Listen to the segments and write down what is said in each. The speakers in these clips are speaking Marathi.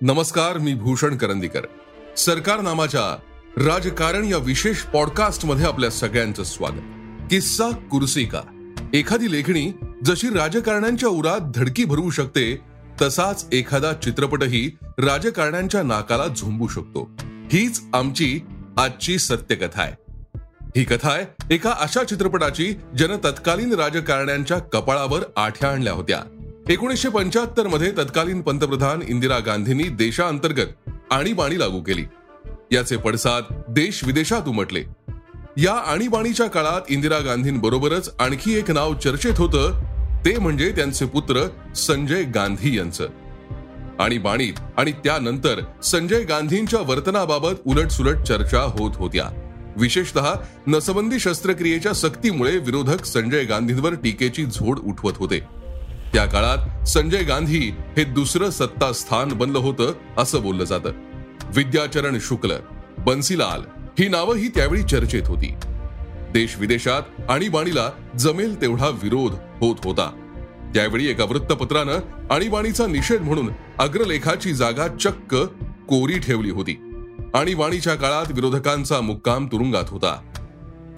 नमस्कार मी भूषण करंदीकर. सरकार नामाच्या राजकारण या विशेष पॉडकास्टमध्ये आपल्या सगळ्यांचं स्वागत. किस्सा कुर्सी का एखादी लेखणी जशी राजकारण्यांच्या उरात धडकी भरवू शकते तसाच एखादा चित्रपटही राजकारण्यांच्या नाकाला झुंबू शकतो. हीच आमची आजची सत्यकथा आहे. ही कथा आहे एका अशा चित्रपटाची ज्यानं तत्कालीन राजकारण्यांच्या कपाळावर आठ्या आणल्या होत्या. एकोणीसशे पंच्याहत्तरमध्ये तत्कालीन पंतप्रधान इंदिरा गांधींनी देशांतर्गत आणीबाणी लागू केली. याचे पडसाद देश विदेशात उमटले. या आणीबाणीच्या काळात इंदिरा गांधींबरोबरच आणखी एक नाव चर्चेत होतं ते म्हणजे त्यांचे पुत्र संजय गांधी यांचं. आणीबाणीत आणि त्यानंतर संजय गांधींच्या वर्तनाबाबत उलटसुलट चर्चा होत होत्या. विशेषतः नसबंदी शस्त्रक्रियेच्या सक्तीमुळे विरोधक संजय गांधींवर टीकेची झोड उठवत होते. त्या काळात संजय गांधी हे दुसरं सत्ता स्थान बनलं होतं असं बोललं जातं. विद्याचरण शुक्ल बन्सीलाल ही नावंही त्यावेळी चर्चेत होती. देश विदेशात आणीबाणीला जमेल तेवढा विरोध होत होता. त्यावेळी एका वृत्तपत्रानं आणीबाणीचा निषेध म्हणून अग्रलेखाची जागा चक्क कोरी ठेवली होती. आणीबाणीच्या काळात विरोधकांचा मुक्काम तुरुंगात होता.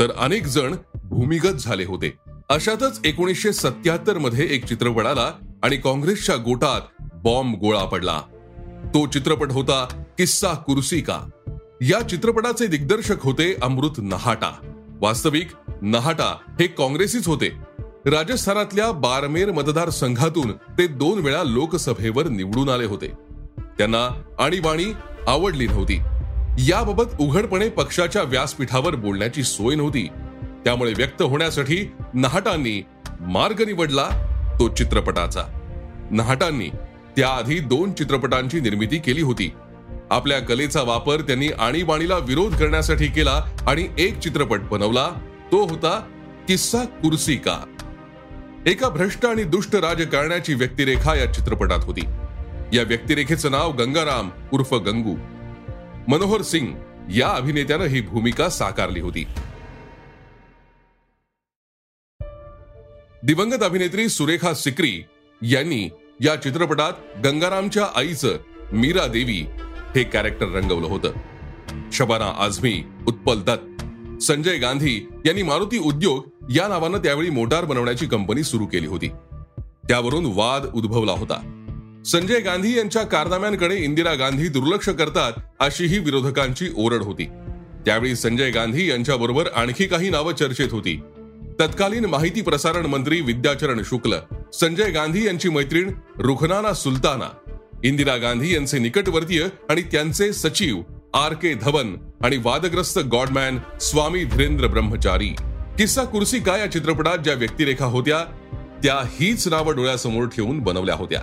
तर अनेक जण भूमिगत झाले होते. अशातच एकोणीसशे सत्याहत्तरमध्ये एक चित्रपट आला आणि काँग्रेसच्या गोटात बॉम्ब गोळा पडला. तो चित्रपट होता किस्सा कुर्सी का. या चित्रपटाचे दिग्दर्शक होते अमृत नहाटा. वास्तविक नहाटा हे काँग्रेसीच होते. राजस्थानातल्या बारमेर मतदारसंघातून ते दोन वेळा लोकसभेवर निवडून आले होते. त्यांना आणीबाणी आवडली नव्हती. याबाबत उघडपणे पक्षाच्या व्यासपीठावर बोलण्याची सोय नव्हती. त्यामुळे व्यक्त होण्यासाठी नहाटांनी मार्ग निवडला तो चित्रपटाचा. नहाटांनी त्याआधी दोन चित्रपटांची निर्मिती केली होती. आपल्या कलेचा वापर त्यांनी आणीबाणीला विरोध करण्यासाठी केला आणि एक चित्रपट बनवला तो होता किस्सा कुर्सी का. एका भ्रष्ट आणि दुष्ट राजकारण्याची व्यक्तिरेखा या चित्रपटात होती. या व्यक्तिरेखेचं नाव गंगाराम उर्फ गंगू. मनोहर सिंग या अभिनेत्यानं ही भूमिका साकारली होती. दिवंगत अभिनेत्री सुरेखा सिक्री यांनी या चित्रपटात गंगारामच्या आईचं मीरा देवी हे कॅरेक्टर रंगवलं होतं. शबाना आझमी उत्पल दत्त संजय गांधी यांनी मारुती उद्योग या नावानं त्यावेळी मोटार बनवण्याची कंपनी सुरू केली होती. त्यावरून वाद उद्भवला होता. संजय गांधी यांच्या कारनाम्यांकडे इंदिरा गांधी दुर्लक्ष करतात अशीही विरोधकांची ओरड होती. त्यावेळी संजय गांधी यांच्याबरोबर आणखी काही नावं चर्चेत होती. तत्कालीन माहिती प्रसारण मंत्री विद्याचरण शुक्ल संजय गांधी यांची मैत्रीण रुखनाना सुलताना इंदिरा गांधी यांचे निकटवर्तीय आणि त्यांचे सचिव आर के धवन आणि वादग्रस्त गॉडमॅन स्वामी धीरेंद्र ब्रह्मचारी. किस्सा कुर्सी का या चित्रपटात ज्या व्यक्तिरेखा होत्या त्या हीच नावं डोळ्यासमोर ठेवून बनवल्या होत्या.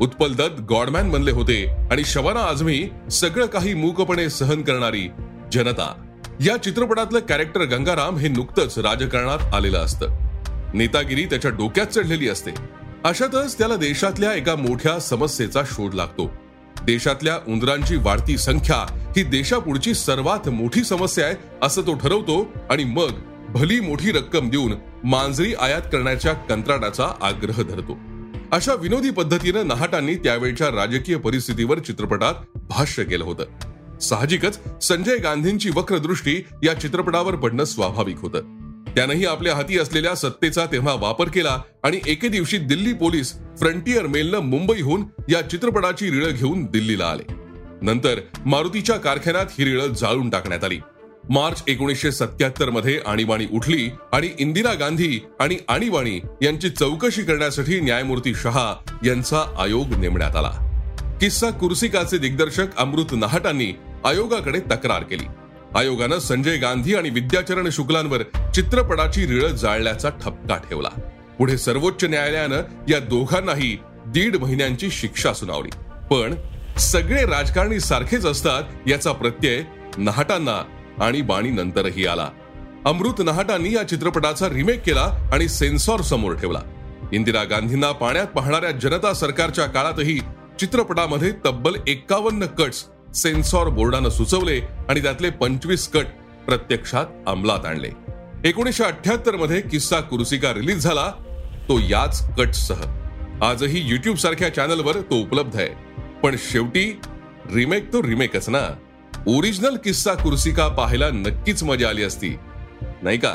उत्पल दत्त गॉडमॅन बनले होते आणि शबाना आझमी सगळं काही मूकपणे सहन करणारी जनता. या चित्रपटातलं कॅरेक्टर गंगाराम हे नुकतंच राजकारणात आलेलं असतं. नेतागिरी त्याच्या डोक्यात चढलेली असते. अशातच त्याला देशातल्या एका मोठ्या समस्येचा शोध लागतो. देशातल्या उंदरांची वाढती संख्या ही देशापुढची सर्वात मोठी समस्या आहे असं तो ठरवतो आणि मग भली मोठी रक्कम देऊन मांजरी आयात करण्याच्या कंत्राटाचा आग्रह धरतो. अशा विनोदी पद्धतीनं नहाटांनी त्यावेळच्या राजकीय परिस्थितीवर चित्रपटात भाष्य केलं होतं. साहजिकच संजय गांधींची वक्रदृष्टी या चित्रपटावर पडणं स्वाभाविक होतं. त्यानंही आपल्या हाती असलेल्या सत्तेचा तेव्हा वापर केला आणि एके दिवशी दिल्ली पोलीस फ्रंटियर मेलनं मुंबईहून या चित्रपटाची रिळ घेऊन दिल्लीला आले. नंतर मारुतीच्या कारखान्यात ही रिळ जाळून टाकण्यात आली. मार्च एकोणीसशे सत्याहत्तरमध्ये आणीबाणी उठली आणि इंदिरा गांधी आणि आणीबाणी यांची चौकशी करण्यासाठी न्यायमूर्ती शहा यांचा आयोग नेमण्यात आला. किस्सा कुर्सिकाचे दिग्दर्शक अमृत नहाटांनी आयोगाकडे तक्रार केली. आयोगानं संजय गांधी आणि विद्याचरण शुक्लांवर चित्रपटाची रिळ जाळल्याचा ठपका ठेवला. पुढे सर्वोच्च न्यायालयानं या दोघांनाही दीड महिन्यांची शिक्षा सुनावली. पण सगळे राजकारणी सारखेच असतात याचा प्रत्यय नहाटांना आणि बाणी नंतरही आला. अमृत नहाटांनी या चित्रपटाचा रिमेक केला आणि सेन्सॉर समोर ठेवला. इंदिरा गांधींना पाण्यात पाहणाऱ्या जनता सरकारच्या काळातही चित्रपटामध्ये तब्बल एक्कावन्न कट्स सेन्सॉर बोर्डानं सुचवले आणि त्यातले पंचवीस कट प्रत्यक्षात अंमलात आणले. एकोणीसशे अठ्याहत्तरमध्ये किस्सा कुर्सिका रिलीज झाला तो याच कटसह आजही युट्यूब सारख्या चॅनलवर तो उपलब्ध आहे. पण शेवटी रिमेक तो रिमेकच ना. ओरिजिनल किस्सा कुर्सिका पाहायला नक्कीच मजा आली असती. नाही का?